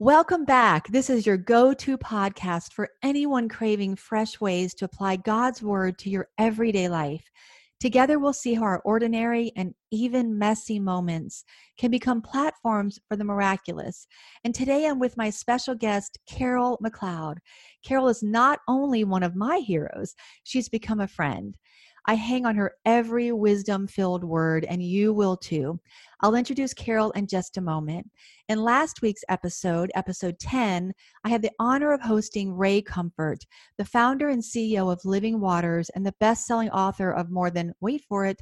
Welcome back. This is your go to podcast for anyone craving fresh ways to apply God's word to your everyday life. Together, we'll see how our ordinary and even messy moments can become platforms for the miraculous. And today I'm with my special guest, Carol McLeod. Carol is not only one of my heroes, she's become a friend. I hang on her every wisdom filled word, and you will too. I'll introduce Carol in just a moment. In last week's episode, episode 10, I had the honor of hosting Ray Comfort, the founder and CEO of Living Waters and the best selling author of more than, wait for it,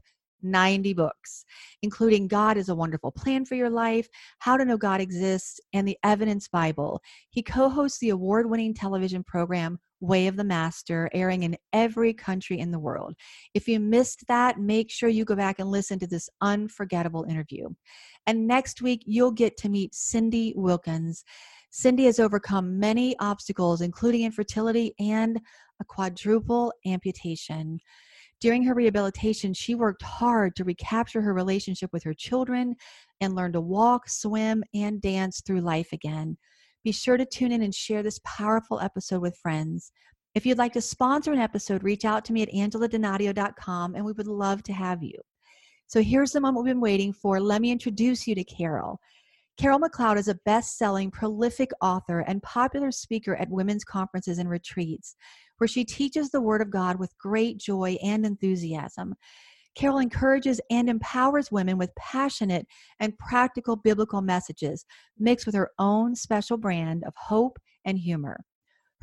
90 books, including God Has a Wonderful Plan for Your Life, How to Know God Exists, and the Evidence Bible. He co hosts the award winning television program Way of the Master, airing in every country in the world. If you missed that, make sure you go back and listen to this unforgettable interview. And next week, you'll get to meet Cindy Wilkins. Cindy has overcome many obstacles, including infertility and a quadruple amputation. During her rehabilitation, she worked hard to recapture her relationship with her children and learn to walk, swim, and dance through life again. Be sure to tune in and share this powerful episode with friends. If you'd like to sponsor an episode, reach out to me at angeladonadio.com and we would love to have you. So here's the moment we've been waiting for. Let me introduce you to Carol. Carol McLeod is a best selling, prolific author and popular speaker at women's conferences and retreats where she teaches the Word of God with great joy and enthusiasm. Carol encourages and empowers women with passionate and practical biblical messages mixed with her own special brand of hope and humor.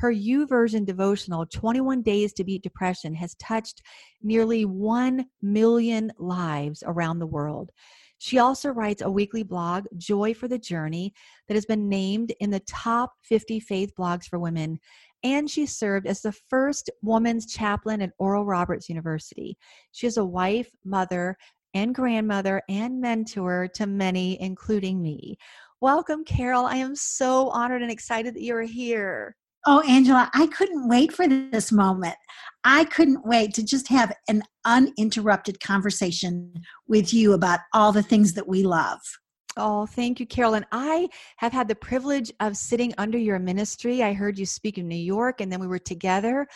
Her YouVersion devotional, 21 Days to Beat Depression, has touched nearly 1 million lives around the world. She also writes a weekly blog, Joy for the Journey, that has been named in the top 50 faith blogs for women and she served as the first woman's chaplain at Oral Roberts University. She is a wife, mother, and grandmother and mentor to many, including me. Welcome, Carol. I am so honored and excited that you're here. Oh, Angela, I couldn't wait for this moment. I couldn't wait to just have an uninterrupted conversation with you about all the things that we love. Oh, thank you, Carolyn. I have had the privilege of sitting under your ministry. I heard you speak in New York, and then we were together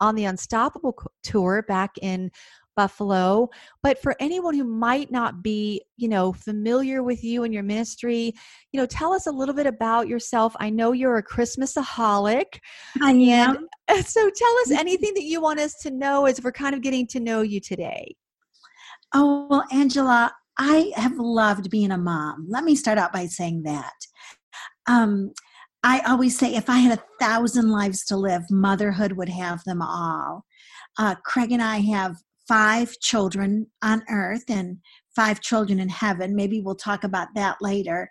on the Unstoppable tour back in Buffalo. But for anyone who might not be, you know, familiar with you and your ministry, you know, tell us a little bit about yourself. I know you're a Christmasaholic. I am. So tell us anything that you want us to know as we're kind of getting to know you today. Oh, well, Angela, I have loved being a mom. Let me start out by saying that. Um, I always say if I had a thousand lives to live, motherhood would have them all. Uh, Craig and I have five children on earth and five children in heaven. Maybe we'll talk about that later.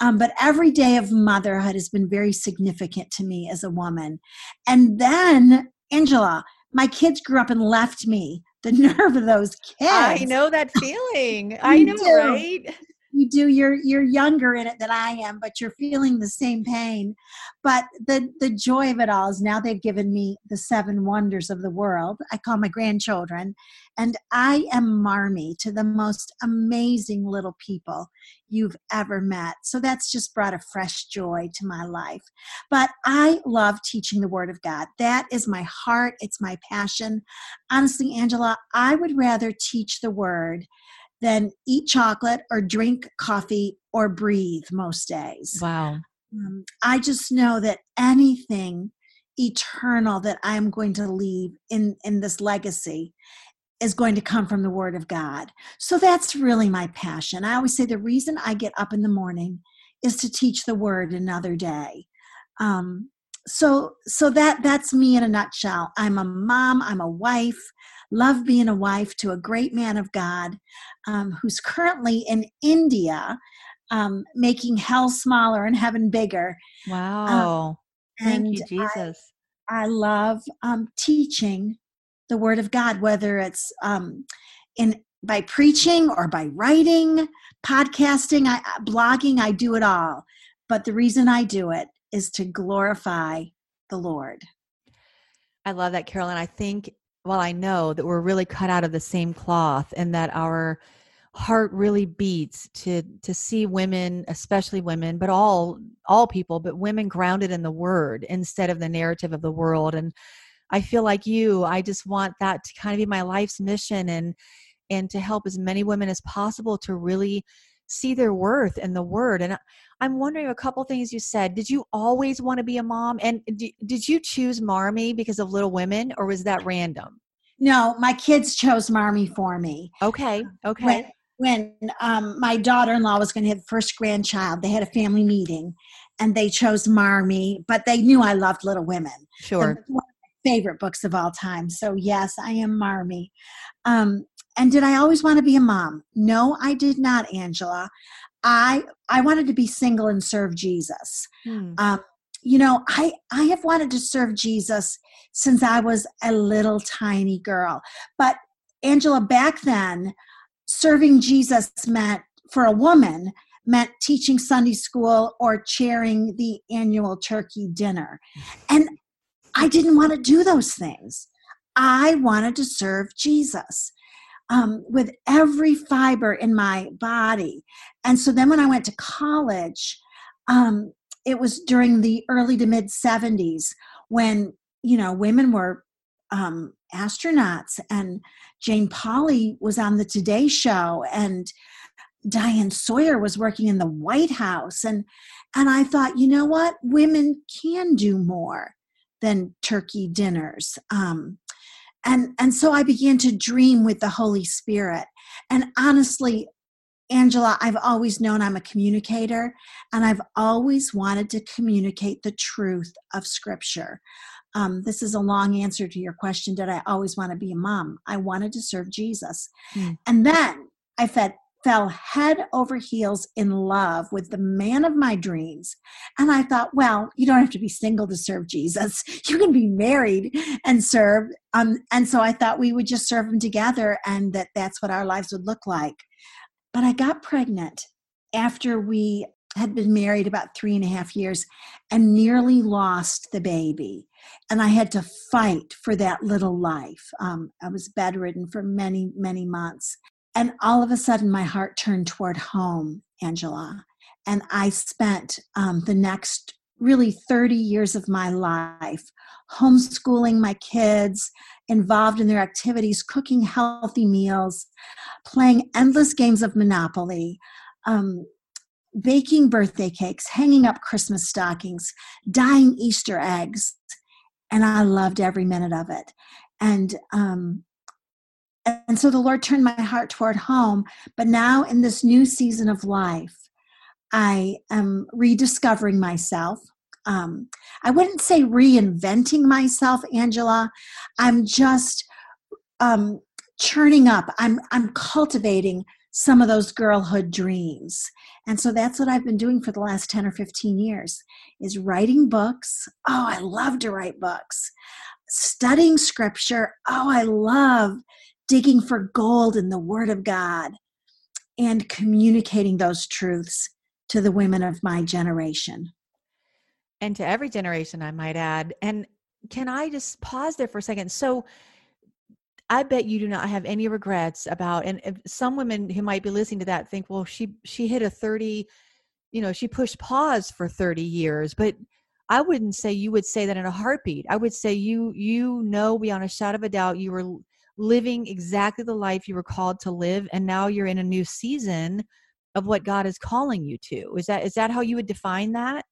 Um, but every day of motherhood has been very significant to me as a woman. And then, Angela, my kids grew up and left me the nerve of those kids. I know that feeling. I know, do. right? You do. You're you're younger in it than I am, but you're feeling the same pain. But the the joy of it all is now they've given me the seven wonders of the world. I call my grandchildren, and I am Marmy to the most amazing little people you've ever met. So that's just brought a fresh joy to my life. But I love teaching the Word of God. That is my heart, it's my passion. Honestly, Angela, I would rather teach the Word than eat chocolate or drink coffee or breathe most days. Wow. Um, I just know that anything eternal that I'm going to leave in in this legacy is going to come from the Word of God. So that's really my passion. I always say the reason I get up in the morning is to teach the Word another day. Um, so so that that's me in a nutshell. I'm a mom. I'm a wife. Love being a wife to a great man of God um, who's currently in India, um, making hell smaller and heaven bigger. Wow! Um, Thank you, Jesus. I love um, teaching the Word of God, whether it's um, in by preaching or by writing, podcasting, I, blogging. I do it all, but the reason I do it is to glorify the Lord. I love that, Carolyn. I think, well, I know that we're really cut out of the same cloth, and that our heart really beats to to see women especially women but all all people but women grounded in the word instead of the narrative of the world and i feel like you i just want that to kind of be my life's mission and and to help as many women as possible to really see their worth in the word and i'm wondering a couple things you said. Did you always want to be a mom? And did you choose marmy because of little women or was that random? No my kids chose marmy for me. Okay okay. when um, my daughter-in-law was going to have first grandchild they had a family meeting and they chose marmy but they knew i loved little women. Sure. one of my favorite books of all time so yes i am marmy um, and did i always want to be a mom no i did not angela i i wanted to be single and serve jesus hmm. um, you know i i have wanted to serve jesus since i was a little tiny girl but angela back then serving Jesus meant for a woman meant teaching Sunday school or chairing the annual turkey dinner. And I didn't want to do those things. I wanted to serve Jesus um, with every fiber in my body. And so then when I went to college, um, it was during the early to mid 70s when, you know, women were um, astronauts and Jane Pauley was on the Today Show and Diane Sawyer was working in the White House and and I thought, you know what, women can do more than turkey dinners. Um, and and so I began to dream with the Holy Spirit. And honestly, Angela, I've always known I'm a communicator, and I've always wanted to communicate the truth of Scripture. Um, this is a long answer to your question Did I always want to be a mom? I wanted to serve Jesus. Mm. And then I fed, fell head over heels in love with the man of my dreams. And I thought, well, you don't have to be single to serve Jesus. You can be married and serve. Um, and so I thought we would just serve him together and that that's what our lives would look like. But I got pregnant after we had been married about three and a half years and nearly lost the baby and I had to fight for that little life. Um, I was bedridden for many, many months. And all of a sudden, my heart turned toward home, Angela. And I spent um, the next really 30 years of my life homeschooling my kids, involved in their activities, cooking healthy meals, playing endless games of Monopoly. Um, baking birthday cakes, hanging up Christmas stockings, dyeing Easter eggs, and I loved every minute of it. And um, and so the Lord turned my heart toward home. But now in this new season of life, I am rediscovering myself. Um, I wouldn't say reinventing myself, Angela. I'm just um, churning up. I'm I'm cultivating some of those girlhood dreams. And so that's what I've been doing for the last 10 or 15 years is writing books. Oh, I love to write books. Studying scripture. Oh, I love digging for gold in the word of God and communicating those truths to the women of my generation. And to every generation, I might add. And can I just pause there for a second? So, I bet you do not have any regrets about and some women who might be listening to that think, well, she she hit a 30, you know, she pushed pause for 30 years, but I wouldn't say you would say that in a heartbeat. I would say you you know beyond a shadow of a doubt you were living exactly the life you were called to live and now you're in a new season of what God is calling you to. Is that is that how you would define that?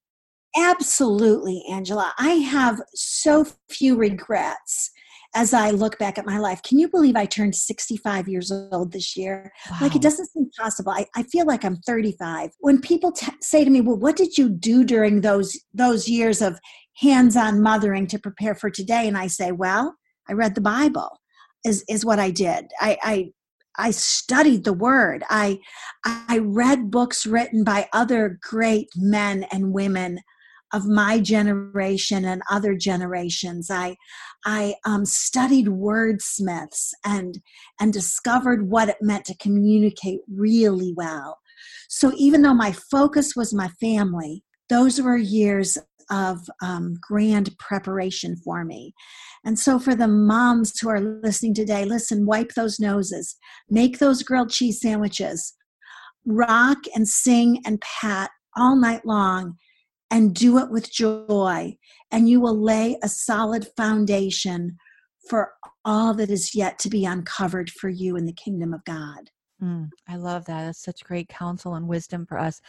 Absolutely, Angela. I have so few regrets as I look back at my life, can you believe I turned 65 years old this year? Wow. Like it doesn't seem possible. I, I feel like I'm 35. When people t- say to me, "Well, what did you do during those those years of hands-on mothering to prepare for today?" and I say, "Well, I read the Bible." Is is what I did. I, I I studied the word. I I read books written by other great men and women of my generation and other generations. I I um, studied wordsmiths and and discovered what it meant to communicate really well. So even though my focus was my family, those were years of um, grand preparation for me. And so, for the moms who are listening today, listen, wipe those noses, make those grilled cheese sandwiches, rock and sing and pat all night long, and do it with joy. And you will lay a solid foundation for all that is yet to be uncovered for you in the kingdom of God. Mm, I love that. That's such great counsel and wisdom for us.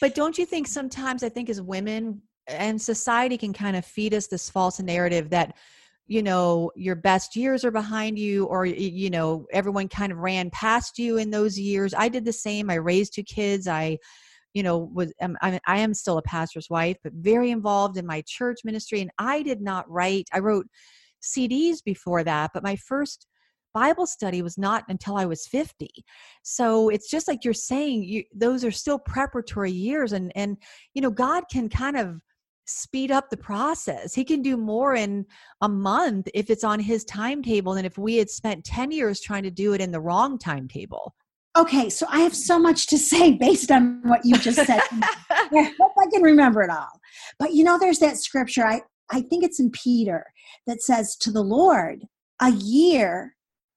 But don't you think sometimes, I think as women and society can kind of feed us this false narrative that, you know, your best years are behind you or, you know, everyone kind of ran past you in those years. I did the same. I raised two kids. I, you know, was um, I, I am still a pastor's wife, but very involved in my church ministry. And I did not write, I wrote CDs before that, but my first Bible study was not until I was 50. So it's just like you're saying, you, those are still preparatory years. And, and, you know, God can kind of speed up the process. He can do more in a month if it's on his timetable than if we had spent 10 years trying to do it in the wrong timetable. Okay, so I have so much to say based on what you just said. I hope I can remember it all. But you know, there's that scripture, I, I think it's in Peter, that says, To the Lord, a year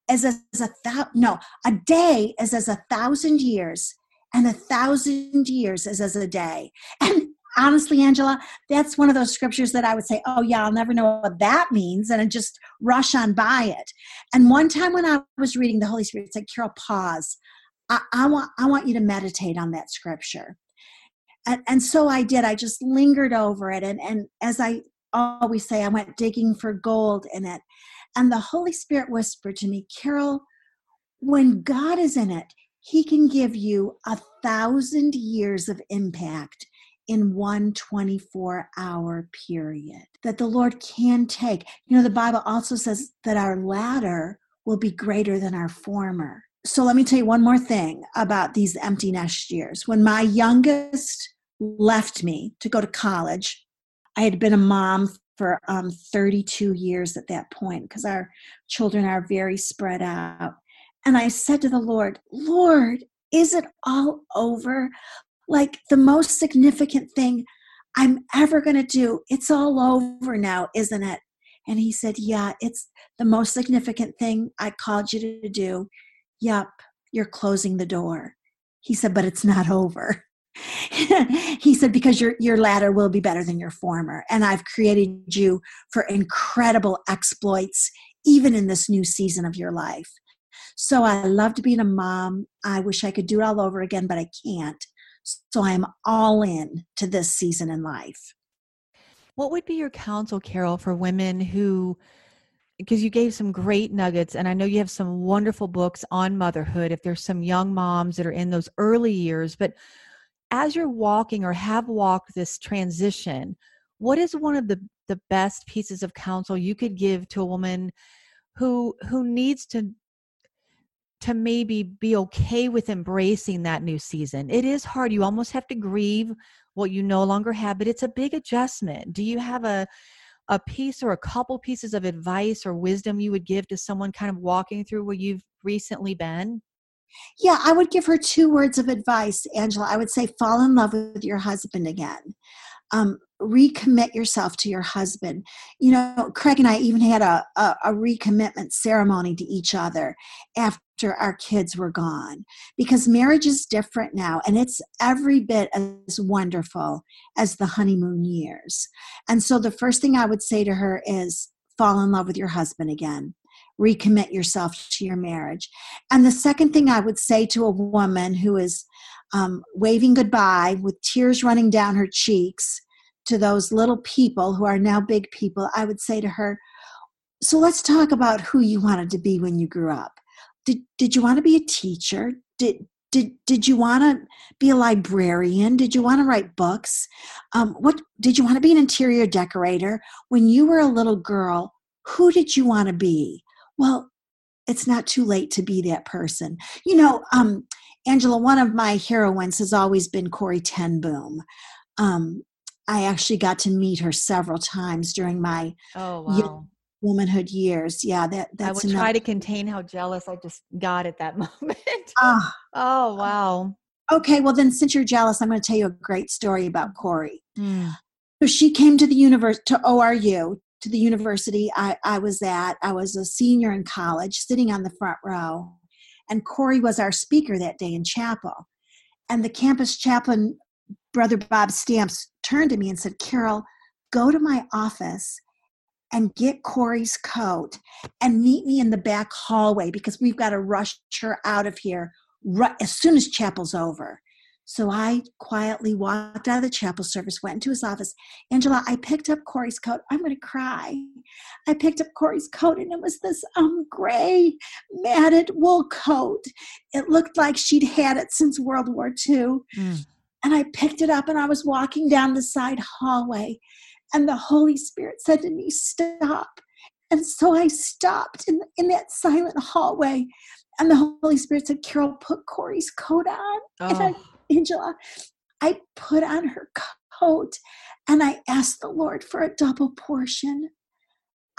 as a, as a thou, no, a day is as a thousand years, and a thousand years is as a day. And honestly, Angela, that's one of those scriptures that I would say, oh, yeah, I'll never know what that means, and I just rush on by it. And one time when I was reading, the Holy Spirit said, Carol, pause. I, I want, I want you to meditate on that scripture. And, and so I did. I just lingered over it. And, and as I always say, I went digging for gold in it. And the Holy Spirit whispered to me, Carol, when God is in it, He can give you a thousand years of impact in one 24 hour period that the Lord can take. You know, the Bible also says that our latter will be greater than our former. So let me tell you one more thing about these empty nest years. When my youngest left me to go to college, I had been a mom for um, 32 years at that point because our children are very spread out. And I said to the Lord, Lord, is it all over? Like the most significant thing I'm ever going to do, it's all over now, isn't it? And he said, Yeah, it's the most significant thing I called you to do. Yup, you're closing the door. He said, But it's not over. he said because your your latter will be better than your former and i've created you for incredible exploits even in this new season of your life so i loved being a mom i wish i could do it all over again but i can't so i'm all in to this season in life. What would be your counsel carol for women who because you gave some great nuggets and i know you have some wonderful books on motherhood if there's some young moms that are in those early years but as you're walking or have walked this transition, what is one of the, the best pieces of counsel you could give to a woman who who needs to to maybe be okay with embracing that new season. It is hard. You almost have to grieve what you no longer have, but it's a big adjustment. Do you have a a piece or a couple pieces of advice or wisdom you would give to someone kind of walking through where you've recently been? Yeah, I would give her two words of advice, Angela. I would say fall in love with your husband again. Um, recommit yourself to your husband. You know, Craig and I even had a, a, a recommitment ceremony to each other after our kids were gone because marriage is different now and it's every bit as wonderful as the honeymoon years. And so the first thing I would say to her is fall in love with your husband again recommit yourself to your marriage. And the second thing I would say to a woman who is um, waving goodbye with tears running down her cheeks to those little people who are now big people, I would say to her, So let's talk about who you wanted to be when you grew up. Did, did you want to be a teacher? Did, did, did you want to be a librarian? Did you want to write books? Um, what did you want to be an interior decorator? When you were a little girl, who did you want to be? well, it's not too late to be that person. You know, um, Angela, one of my heroines has always been Corrie ten Boom. Um, I actually got to meet her several times during my oh wow womanhood years. Yeah, that that's. I would enough. try to contain how jealous I just got at that moment. Oh, oh wow. Okay, well then, since you're jealous, I'm going to tell you a great story about Corrie. Mm. So she came to the universe to ORU to the university I, I was at. I was a senior in college, sitting on the front row, and Corrie was our speaker that day in chapel. And the campus chaplain, Brother Bob Stamps, turned to me and said, "Carol, go to my office and get Corrie's coat and meet me in the back hallway because we've got to rush her out of here as soon as chapel's over. So I quietly walked out of the chapel service, went into his office. Angela, I picked up Corrie's coat. I'm going to cry. I picked up Corrie's coat, and it was this um gray matted wool coat. It looked like she'd had it since World War II. Mm. And I picked it up, and I was walking down the side hallway, and the Holy Spirit said to me, "Stop." And so I stopped in, in that silent hallway and the Holy Spirit said, Carol, put Corrie's coat on. Oh. Angela, I put on her coat and I asked the Lord for a double portion.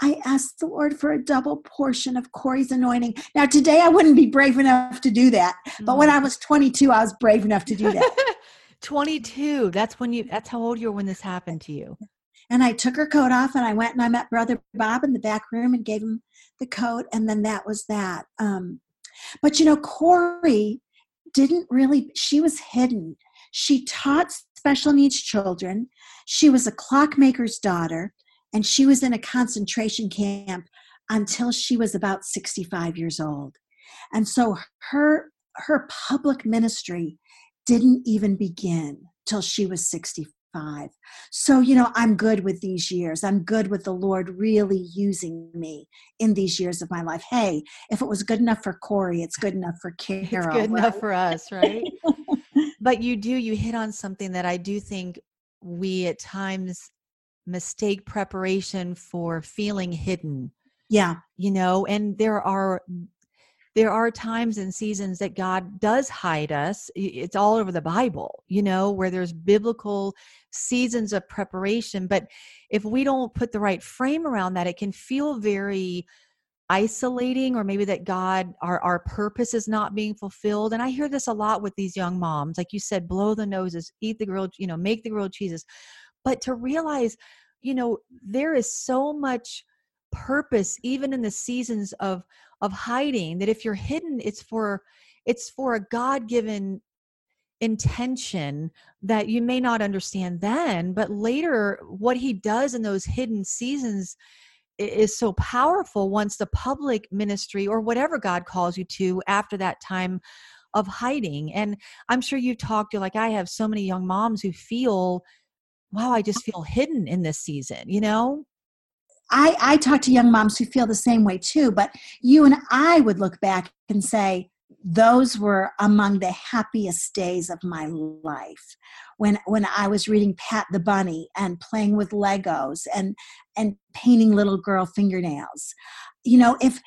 I asked the Lord for a double portion of Corrie's anointing. Now, today I wouldn't be brave enough to do that, but when Mm. I was 22, I was brave enough to do that. 22. That's when you that's how old you were when this happened to you. and I took her coat off and I went and I met Brother Bob in the back room and gave him the coat, and then that was that. Um, but you know, Corrie didn't really, she was hidden. She taught special needs children. She was a clockmaker's daughter, and she was in a concentration camp until she was about 65 years old. And so her her public ministry didn't even begin till she was 65. So, you know, I'm good with these years. I'm good with the Lord really using me in these years of my life. Hey, if it was good enough for Corrie, it's good enough for Carol. It's good right? enough for us, right? but you do you hit on something that I do think we at times mistake preparation for feeling hidden Yeah. you know and there are there are times and seasons that god does hide us. It's all over the bible you know where there's biblical seasons of preparation. But if we don't put the right frame around that it can feel very isolating or maybe that god our our purpose is not being fulfilled. And i hear this a lot with these young moms. Like you said blow the noses eat the grilled you know make the grilled cheeses. But to realize you know there is so much purpose even in the seasons of of hiding that if you're hidden it's for it's for a god-given intention that you may not understand then but later what he does in those hidden seasons is so powerful once the public ministry or whatever god calls you to after that time of hiding. And i'm sure you've talked to like i have so many young moms who feel wow i just feel hidden in this season you know I, I talk to young moms who feel the same way too, but you and I would look back and say, those were among the happiest days of my life when when I was reading Pat the Bunny and playing with Legos and and painting little girl fingernails. You know, if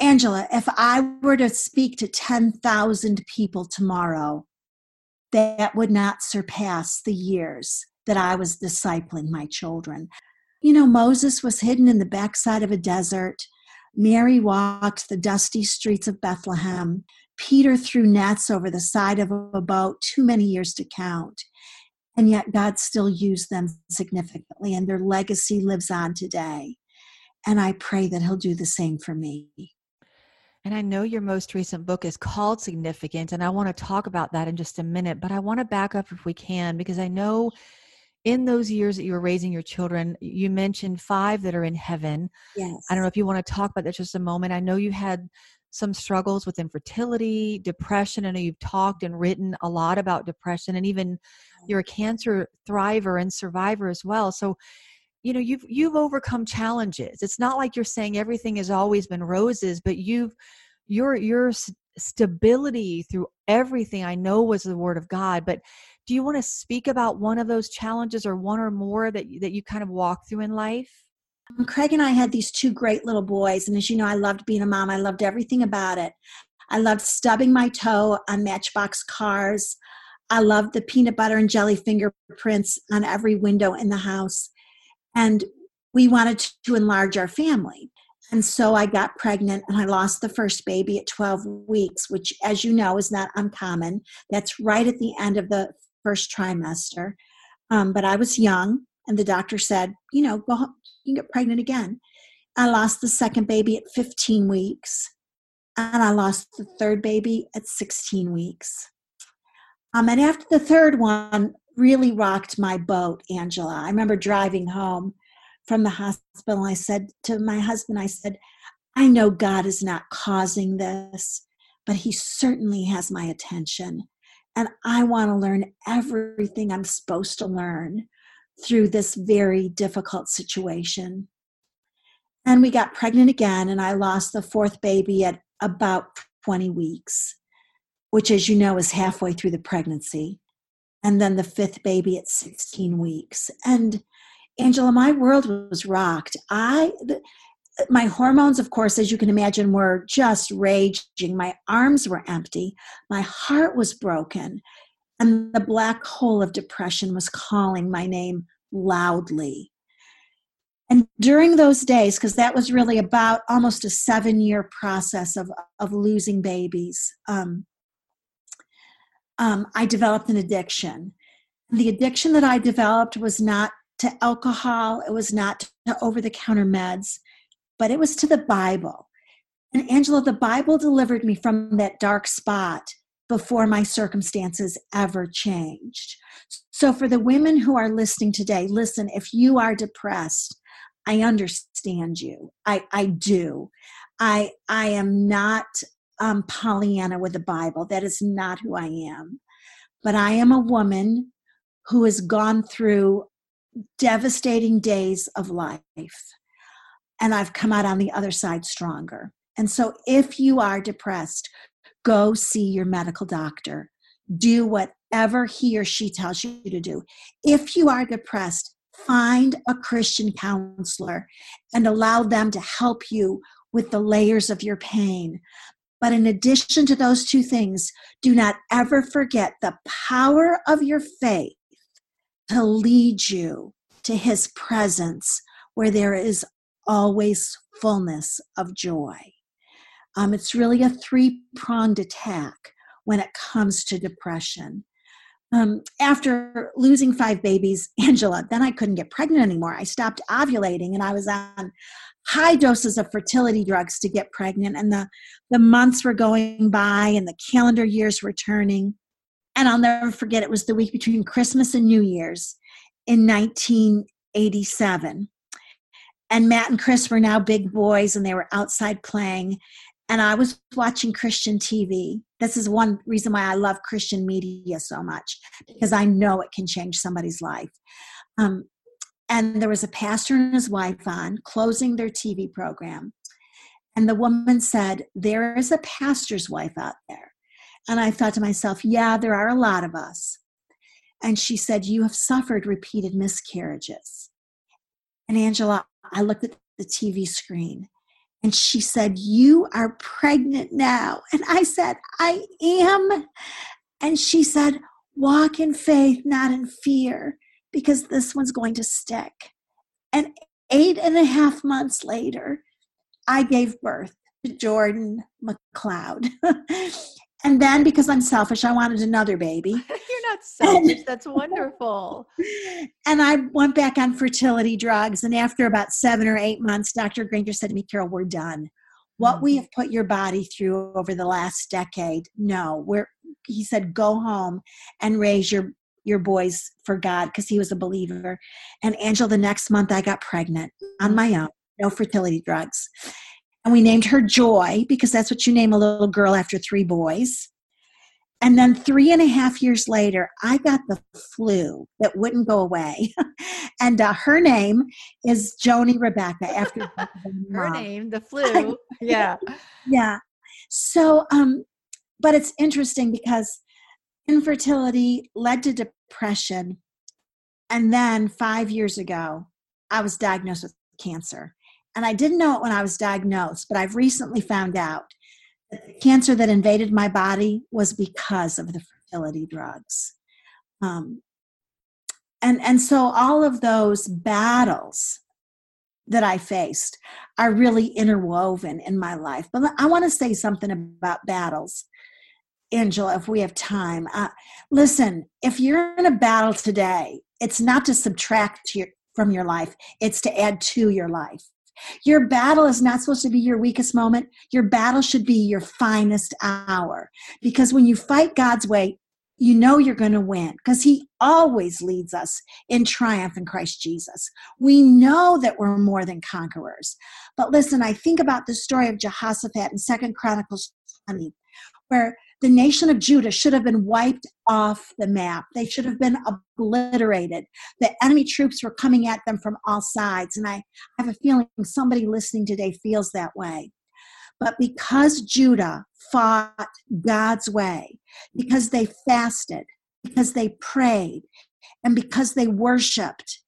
Angela, if I were to speak to 10,000 people tomorrow, that would not surpass the years that I was discipling my children. You know, Moses was hidden in the backside of a desert. Mary walked the dusty streets of Bethlehem. Peter threw nets over the side of a boat, too many years to count. And yet God still used them significantly, and their legacy lives on today. And I pray that He'll do the same for me. And I know your most recent book is called Significant, and I want to talk about that in just a minute. But I want to back up if we can, because I know in those years that you were raising your children, you mentioned five that are in heaven. Yes. I don't know if you want to talk about that just a moment. I know you had some struggles with infertility, depression. I know you've talked and written a lot about depression, and even you're a cancer thriver and survivor as well. So, you know, you've you've overcome challenges. It's not like you're saying everything has always been roses, but you've your your stability through everything I know was the word of God. But do you want to speak about one of those challenges or one or more that that you kind of walk through in life? Um, Craig and I had these two great little boys, and as you know, I loved being a mom. I loved everything about it. I loved stubbing my toe on Matchbox cars. I loved the peanut butter and jelly fingerprints on every window in the house. And we wanted to enlarge our family. And so I got pregnant and I lost the first baby at 12 weeks, which, as you know, is not uncommon. That's right at the end of the first trimester. Um, but I was young, and the doctor said, you know, go home, you can get pregnant again. I lost the second baby at 15 weeks, and I lost the third baby at 16 weeks. Um, and after the third one really rocked my boat, Angela. I remember driving home from the hospital. I said to my husband, I said, I know God is not causing this, but He certainly has my attention. And I want to learn everything I'm supposed to learn through this very difficult situation. And we got pregnant again, and I lost the fourth baby at about 20 weeks, which, as you know, is halfway through the pregnancy. And then the fifth baby at 16 weeks. And Angela, my world was rocked. I, my hormones, of course, as you can imagine, were just raging. My arms were empty. My heart was broken. And the black hole of depression was calling my name loudly. And during those days, because that was really about almost a seven year process of, of losing babies, um, um, I developed an addiction. The addiction that I developed was not to alcohol, it was not to over the counter meds, but it was to the Bible. And Angela, the Bible delivered me from that dark spot before my circumstances ever changed. So, for the women who are listening today, listen, if you are depressed, I understand you. I, I do. I, I am not um, Pollyanna with the Bible. That is not who I am. But I am a woman who has gone through devastating days of life. And I've come out on the other side stronger. And so, if you are depressed, go see your medical doctor. Do whatever he or she tells you to do. If you are depressed, find a Christian counselor and allow them to help you with the layers of your pain. But in addition to those two things, do not ever forget the power of your faith to lead you to his presence where there is always fullness of joy. Um, it's really a three pronged attack when it comes to depression. Um, after losing five babies, Angela, then I couldn't get pregnant anymore. I stopped ovulating and I was on high doses of fertility drugs to get pregnant. And the, the months were going by and the calendar years were turning. And I'll never forget, it was the week between Christmas and New Year's in 1987. And Matt and Chris were now big boys and they were outside playing. And I was watching Christian TV. This is one reason why I love Christian media so much, because I know it can change somebody's life. Um, and there was a pastor and his wife on closing their TV program. And the woman said, There is a pastor's wife out there. And I thought to myself, Yeah, there are a lot of us. And she said, You have suffered repeated miscarriages. And Angela, I looked at the TV screen and she said, You are pregnant now. And I said, I am. And she said, Walk in faith, not in fear, because this one's going to stick. And eight and a half months later, I gave birth to Jordan McLeod. And then because I'm selfish, I wanted another baby. You're not selfish. That's wonderful. And I went back on fertility drugs. And after about seven or eight months, Dr. Granger said to me, Carol, we're done. What mm-hmm. we have put your body through over the last decade, no. We're he said, go home and raise your your boys for God because he was a believer. And Angel, the next month I got pregnant on my own, no fertility drugs and we named her Joy because that's what you name a little girl after three boys. And then three and a half years later, I got the flu that wouldn't go away. and uh, her name is Joni Rebecca after her name, the flu. yeah. Yeah. So, um, but it's interesting because infertility led to depression. And then five years ago, I was diagnosed with cancer. And I didn't know it when I was diagnosed, but I've recently found out that the cancer that invaded my body was because of the fertility drugs. Um, and and so all of those battles that I faced are really interwoven in my life. But I want to say something about battles, Angela, if we have time. Uh, listen, if you're in a battle today, it's not to subtract your, from your life, it's to add to your life. Your battle is not supposed to be your weakest moment. Your battle should be your finest hour. Because when you fight God's way, you know you're going to win because he always leads us in triumph in Christ Jesus. We know that we're more than conquerors. But listen, I think about the story of Jehoshaphat in Second Chronicles 20, where the nation of Judah should have been wiped off the map. They should have been obliterated. The enemy troops were coming at them from all sides. And I have a feeling somebody listening today feels that way. But because Judah fought God's way, because they fasted, because they prayed, and because they worshiped,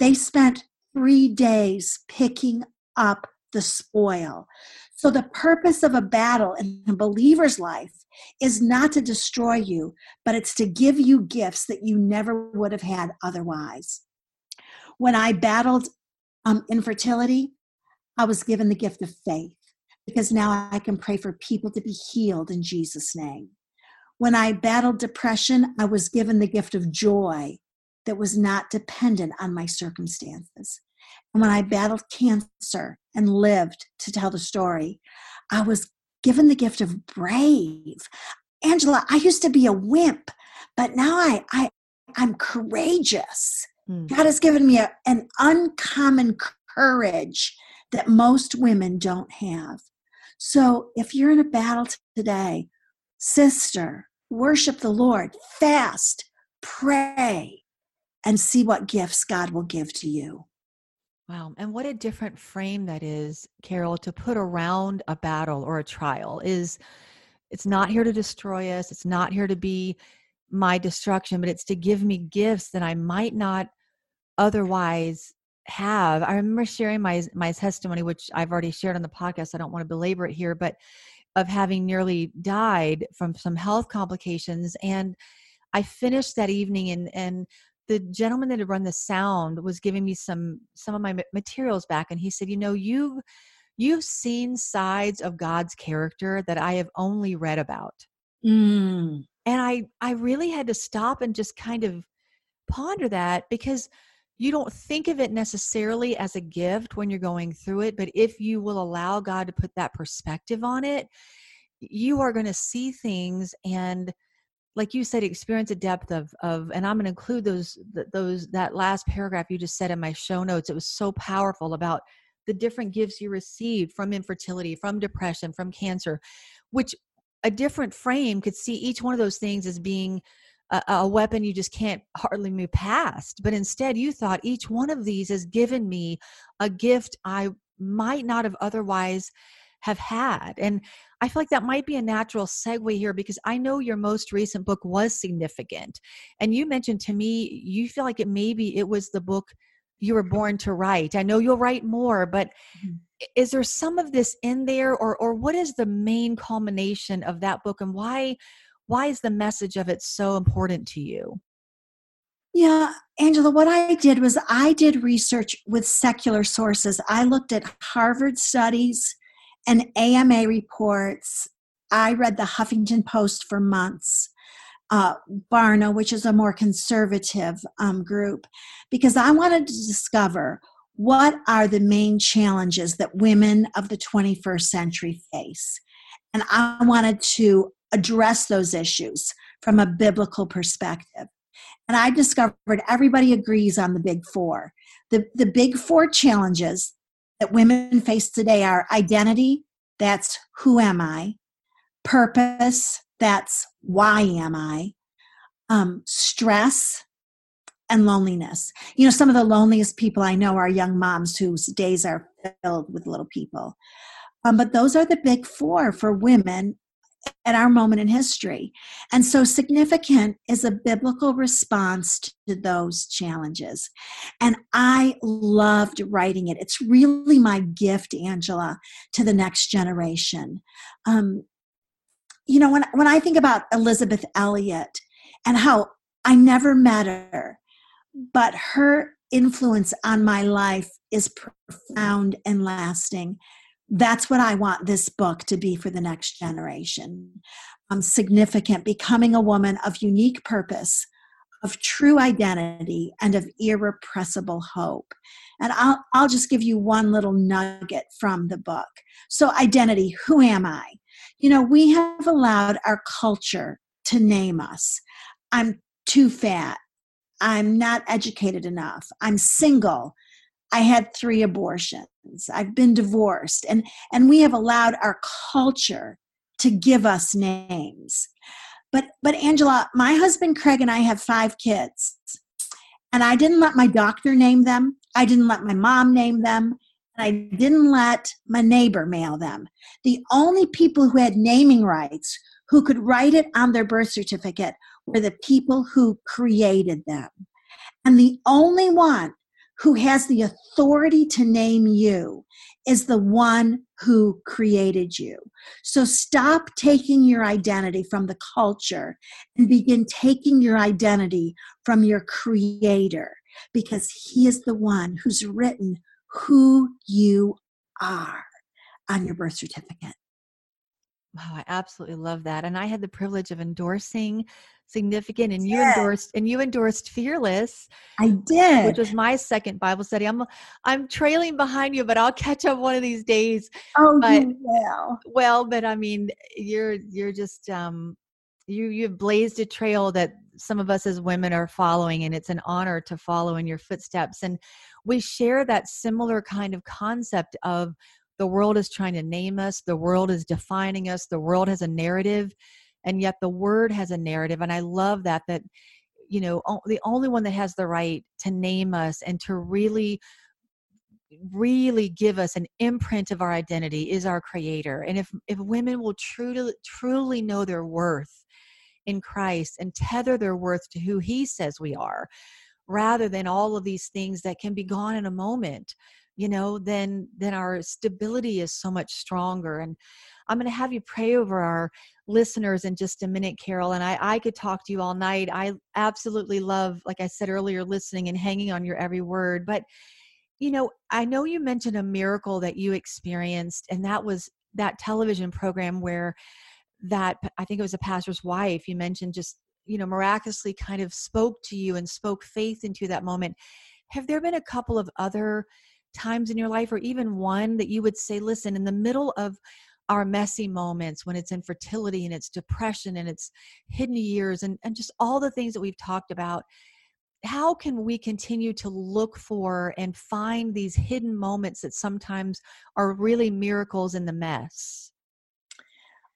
they spent three days picking up the spoil. So, the purpose of a battle in a believer's life is not to destroy you, but it's to give you gifts that you never would have had otherwise. When I battled um, infertility, I was given the gift of faith because now I can pray for people to be healed in Jesus' name. When I battled depression, I was given the gift of joy that was not dependent on my circumstances. And when I battled cancer and lived to tell the story, I was given the gift of brave. Angela, I used to be a wimp, but now I, I I'm courageous. Mm. God has given me a, an uncommon courage that most women don't have. So if you're in a battle today, sister, worship the Lord, fast, pray, and see what gifts God will give to you. Wow. And what a different frame that is, Carol, to put around a battle or a trial is it's not here to destroy us. It's not here to be my destruction, but it's to give me gifts that I might not otherwise have i remember sharing my my testimony which i've already shared on the podcast i don't want to belabor it here but of having nearly died from some health complications and i finished that evening and and the gentleman that had run the sound was giving me some some of my materials back and he said you know you've you've seen sides of god's character that i have only read about mm. and i i really had to stop and just kind of ponder that because you don't think of it necessarily as a gift when you're going through it, but if you will allow God to put that perspective on it, you are going to see things and like you said experience a depth of of and i'm going to include those those that last paragraph you just said in my show notes it was so powerful about the different gifts you received from infertility from depression from cancer which a different frame could see each one of those things as being a, a weapon you just can't hardly move past. But instead, you thought each one of these has given me a gift I might not have otherwise have had. And I feel like that might be a natural segue here because I know your most recent book was significant. And you mentioned to me, you feel like it maybe it was the book you were born to write. I know you'll write more, but mm-hmm. is there some of this in there or or what is the main culmination of that book and why why is the message of it so important to you? Yeah, Angela, what I did was I did research with secular sources. I looked at Harvard studies and AMA reports. I read the Huffington Post for months, uh, Barna, which is a more conservative um, group, because I wanted to discover what are the main challenges that women of the 21st century face. And I wanted to address those issues from a biblical perspective. And I discovered everybody agrees on the big four. The, the big four challenges that women face today are identity, that's who am I, purpose, that's why am I, um, stress, and loneliness. You know, some of the loneliest people I know are young moms whose days are filled with little people. Um, but those are the big four for women at our moment in history. And so, significant is a biblical response to those challenges. And I loved writing it. It's really my gift, Angela, to the next generation. Um, you know, when, when I think about Elisabeth Elliot, and how I never met her, but her influence on my life is profound and lasting. That's what I want this book to be for the next generation. Um, significant, becoming a woman of unique purpose, of true identity, and of irrepressible hope. And I'll, I'll just give you one little nugget from the book. So, identity who am I? You know, we have allowed our culture to name us. I'm too fat. I'm not educated enough. I'm single. I had three abortions. I've been divorced. And, and we have allowed our culture to give us names. But, but Angela, my husband Craig and I have five kids. And I didn't let my doctor name them. I didn't let my mom name them. And I didn't let my neighbor mail them. The only people who had naming rights, who could write it on their birth certificate, were the people who created them. And the only one who has the authority to name you is the one who created you. So stop taking your identity from the culture and begin taking your identity from your creator because he is the one who's written who you are on your birth certificate. Wow, I absolutely love that. And I had the privilege of endorsing significant and you endorsed and you endorsed fearless i did. which was my second bible study. I'm i'm trailing behind you but i'll catch up one of these days. Oh but, well but i mean you're you're just um you you've blazed a trail that some of us as women are following and it's an honor to follow in your footsteps and we share that similar kind of concept of the world is trying to name us. The world is defining us. The world has a narrative and yet the word has a narrative and i love that that you know the only one that has the right to name us and to really really give us an imprint of our identity is our creator. And if if women will truly truly know their worth in Christ and tether their worth to who he says we are rather than all of these things that can be gone in a moment you know then then our stability is so much stronger and i'm going to have you pray over our listeners in just a minute, Carol. And I, I could talk to you all night. I absolutely love, like I said earlier, listening and hanging on your every word. But, you know, I know you mentioned a miracle that you experienced, and that was that television program where that I think it was a pastor's wife. You mentioned just, you know, miraculously kind of spoke to you and spoke faith into that moment. Have there been a couple of other times in your life, or even one that you would say, listen, in the middle of our messy moments when it's infertility and it's depression and it's hidden years and, and just all the things that we've talked about how can we continue to look for and find these hidden moments that sometimes are really miracles in the mess?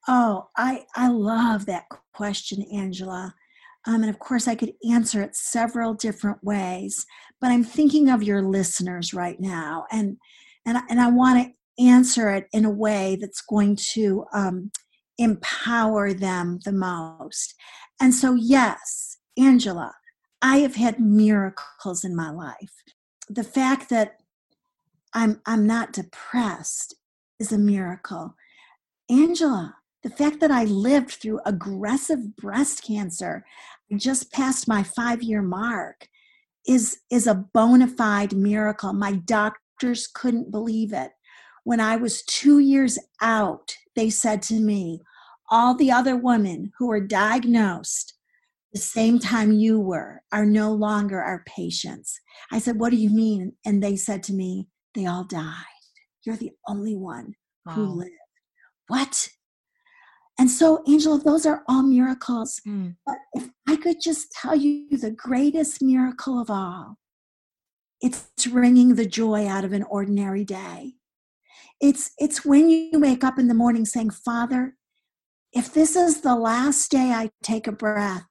Oh i i love that question angela um, and of course i could answer it several different ways but i'm thinking of your listeners right now and and, and i want to answer it in a way that's going to um, empower them the most. And so, yes, Angela, I have had miracles in my life. The fact that I'm I'm not depressed is a miracle. Angela, the fact that I lived through aggressive breast cancer, just past my 5-year mark is is a bona fide miracle. My doctors couldn't believe it. When I was two years out, they said to me, All the other women who were diagnosed the same time you were are no longer our patients. I said, What do you mean? And they said to me, They all died. You're the only one wow. who lived. What? And so, Angela, those are all miracles. Mm. But if I could just tell you the greatest miracle of all, it's wringing the joy out of an ordinary day. It's it's when you wake up in the morning saying, "Father, if this is the last day I take a breath,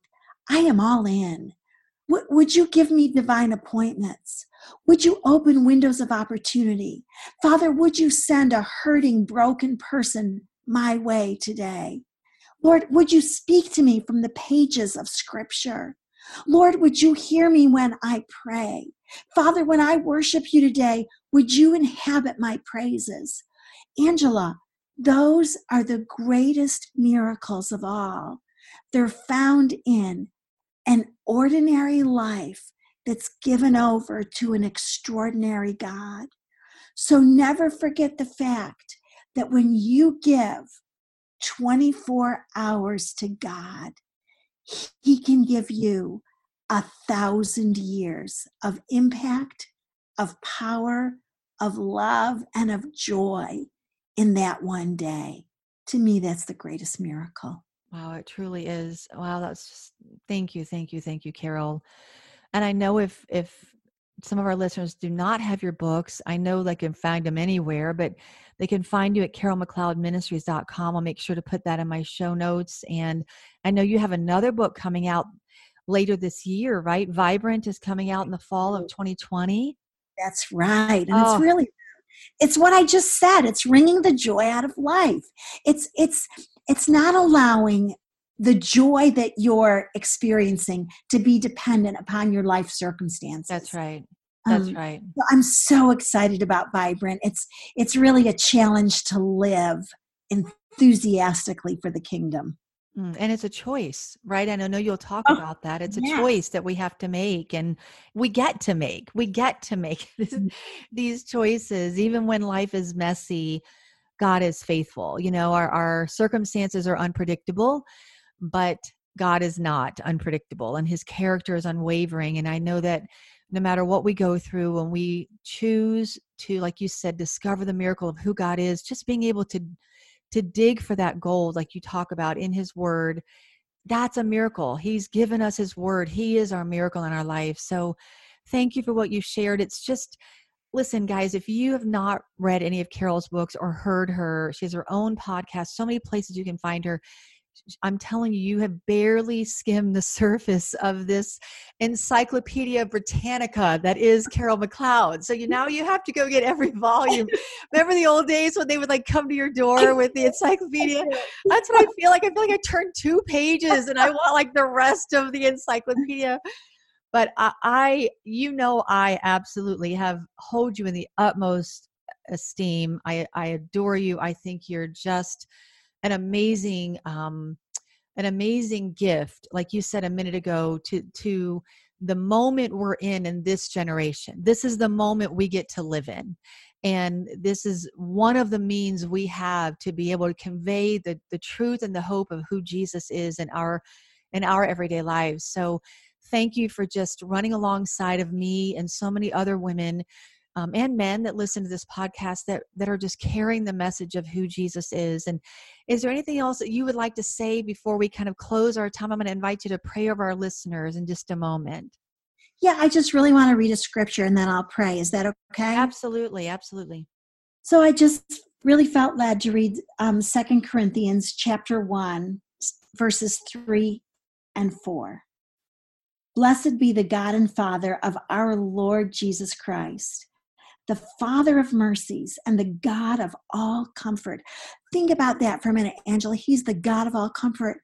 I am all in. W- would you give me divine appointments? Would you open windows of opportunity? Father, would you send a hurting, broken person my way today? Lord, would you speak to me from the pages of Scripture? Lord, would you hear me when I pray? Father, when I worship you today, would you inhabit my praises? Angela, those are the greatest miracles of all. They're found in an ordinary life that's given over to an extraordinary God. So never forget the fact that when you give 24 hours to God, He can give you a thousand years of impact, of power, of love, and of joy in that one day. To me, that's the greatest miracle. Wow, it truly is. Wow, that's just thank you, thank you, thank you, Carol. And I know if if some of our listeners do not have your books, I know they can find them anywhere, but they can find you at carolmcleodministries.com. I'll make sure to put that in my show notes. And I know you have another book coming out later this year, right? Vibrant is coming out in the fall of 2020. That's right. And oh. it's really it's what I just said. It's wringing the joy out of life. It's it's it's not allowing the joy that you're experiencing to be dependent upon your life circumstances. That's right. That's um, right. I'm so excited about Vibrant. It's it's really a challenge to live enthusiastically for the kingdom. Mm, and it's a choice, right? And I know you'll talk oh, about that. It's a yeah. choice that we have to make, and we get to make. We get to make mm. these choices, even when life is messy. God is faithful. You know, our, our circumstances are unpredictable, but God is not unpredictable and his character is unwavering. And I know that no matter what we go through, when we choose to, like you said, discover the miracle of who God is, just being able to to dig for that gold, like you talk about in his word, that's a miracle. He's given us his word. He is our miracle in our life. So thank you for what you shared. It's just listen, guys, if you have not read any of Carol's books or heard her, she has her own podcast, so many places you can find her. I'm telling you, you have barely skimmed the surface of this Encyclopedia Britannica that is Carol McLeod. So you now you have to go get every volume. Remember the old days when they would like come to your door with the encyclopedia? That's what I feel like. I feel like I turned two pages and I want like the rest of the encyclopedia but I, I you know i absolutely have hold you in the utmost esteem i i adore you i think you're just an amazing um an amazing gift like you said a minute ago to to the moment we're in in this generation. This is the moment we get to live in. And this is one of the means we have to be able to convey the the truth and the hope of who jesus is in our in our everyday lives. So thank you for just running alongside of me and so many other women um, and men that listen to this podcast that that are just carrying the message of who Jesus is. And is there anything else that you would like to say before we kind of close our time? I'm going to invite you to pray over our listeners in just a moment. Yeah, I just really want to read a scripture and then I'll pray. Is that okay? Absolutely, absolutely. So I just really felt led to read um, Second Corinthians chapter one, verses three and four. Blessed be the God and Father of our Lord Jesus Christ, the Father of mercies and the God of all comfort. Think about that for a minute, Angela. He's the God of all comfort.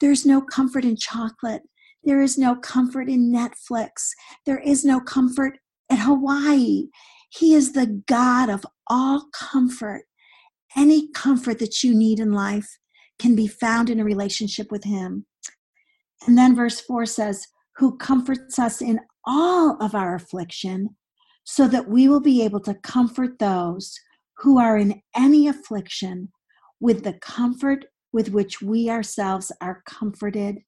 There's no comfort in chocolate. There is no comfort in Netflix. There is no comfort at Hawaii. He is the God of all comfort. Any comfort that you need in life can be found in a relationship with Him. And then verse 4 says, who comforts us in all of our affliction, so that we will be able to comfort those who are in any affliction with the comfort with which we ourselves are comforted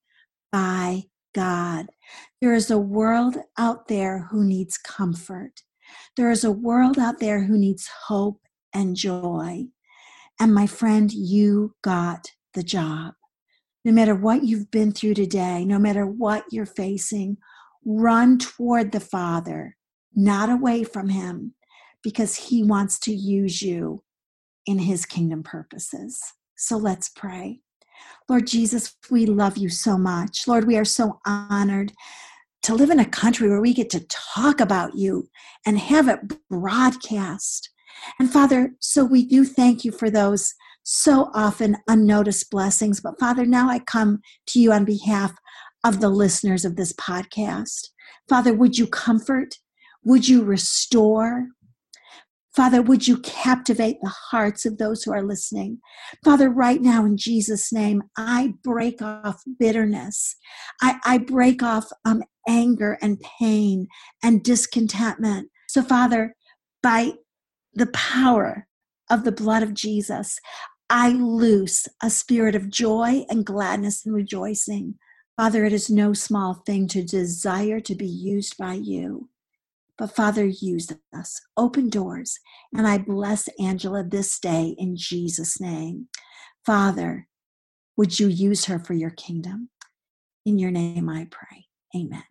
by God. There is a world out there who needs comfort. There is a world out there who needs hope and joy. And my friend, you got the job no matter what you've been through today, no matter what you're facing, run toward the Father, not away from Him, because He wants to use you in His kingdom purposes. So let's pray. Lord Jesus, we love you so much. Lord, we are so honored to live in a country where we get to talk about you and have it broadcast. And Father, so we do thank you for those so often unnoticed blessings. But Father, now I come to you on behalf of the listeners of this podcast. Father, would you comfort? Would you restore? Father, would you captivate the hearts of those who are listening? Father, right now in Jesus' name, I break off bitterness. I, I break off um, anger and pain and discontentment. So, Father, by the power of the blood of Jesus, I loose a spirit of joy and gladness and rejoicing. Father, it is no small thing to desire to be used by you. But Father, use us, open doors. And I bless Angela this day in Jesus' name. Father, would you use her for your kingdom? In your name I pray. Amen.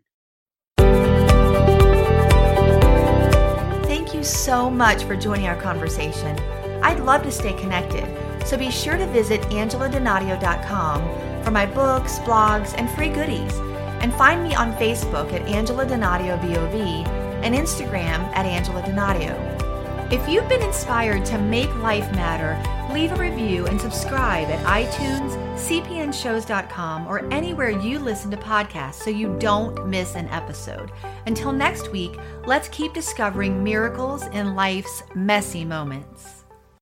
Thank you so much for joining our conversation. I'd love to stay connected, so be sure to visit angeladonadio.com for my books, blogs, and free goodies. And find me on Facebook at Angela Donadio BOV and Instagram at Angela Donadio. If you've been inspired to make life matter, leave a review and subscribe at iTunes, cpnshows.com, or anywhere you listen to podcasts so you don't miss an episode. Until next week, let's keep discovering miracles in life's messy moments.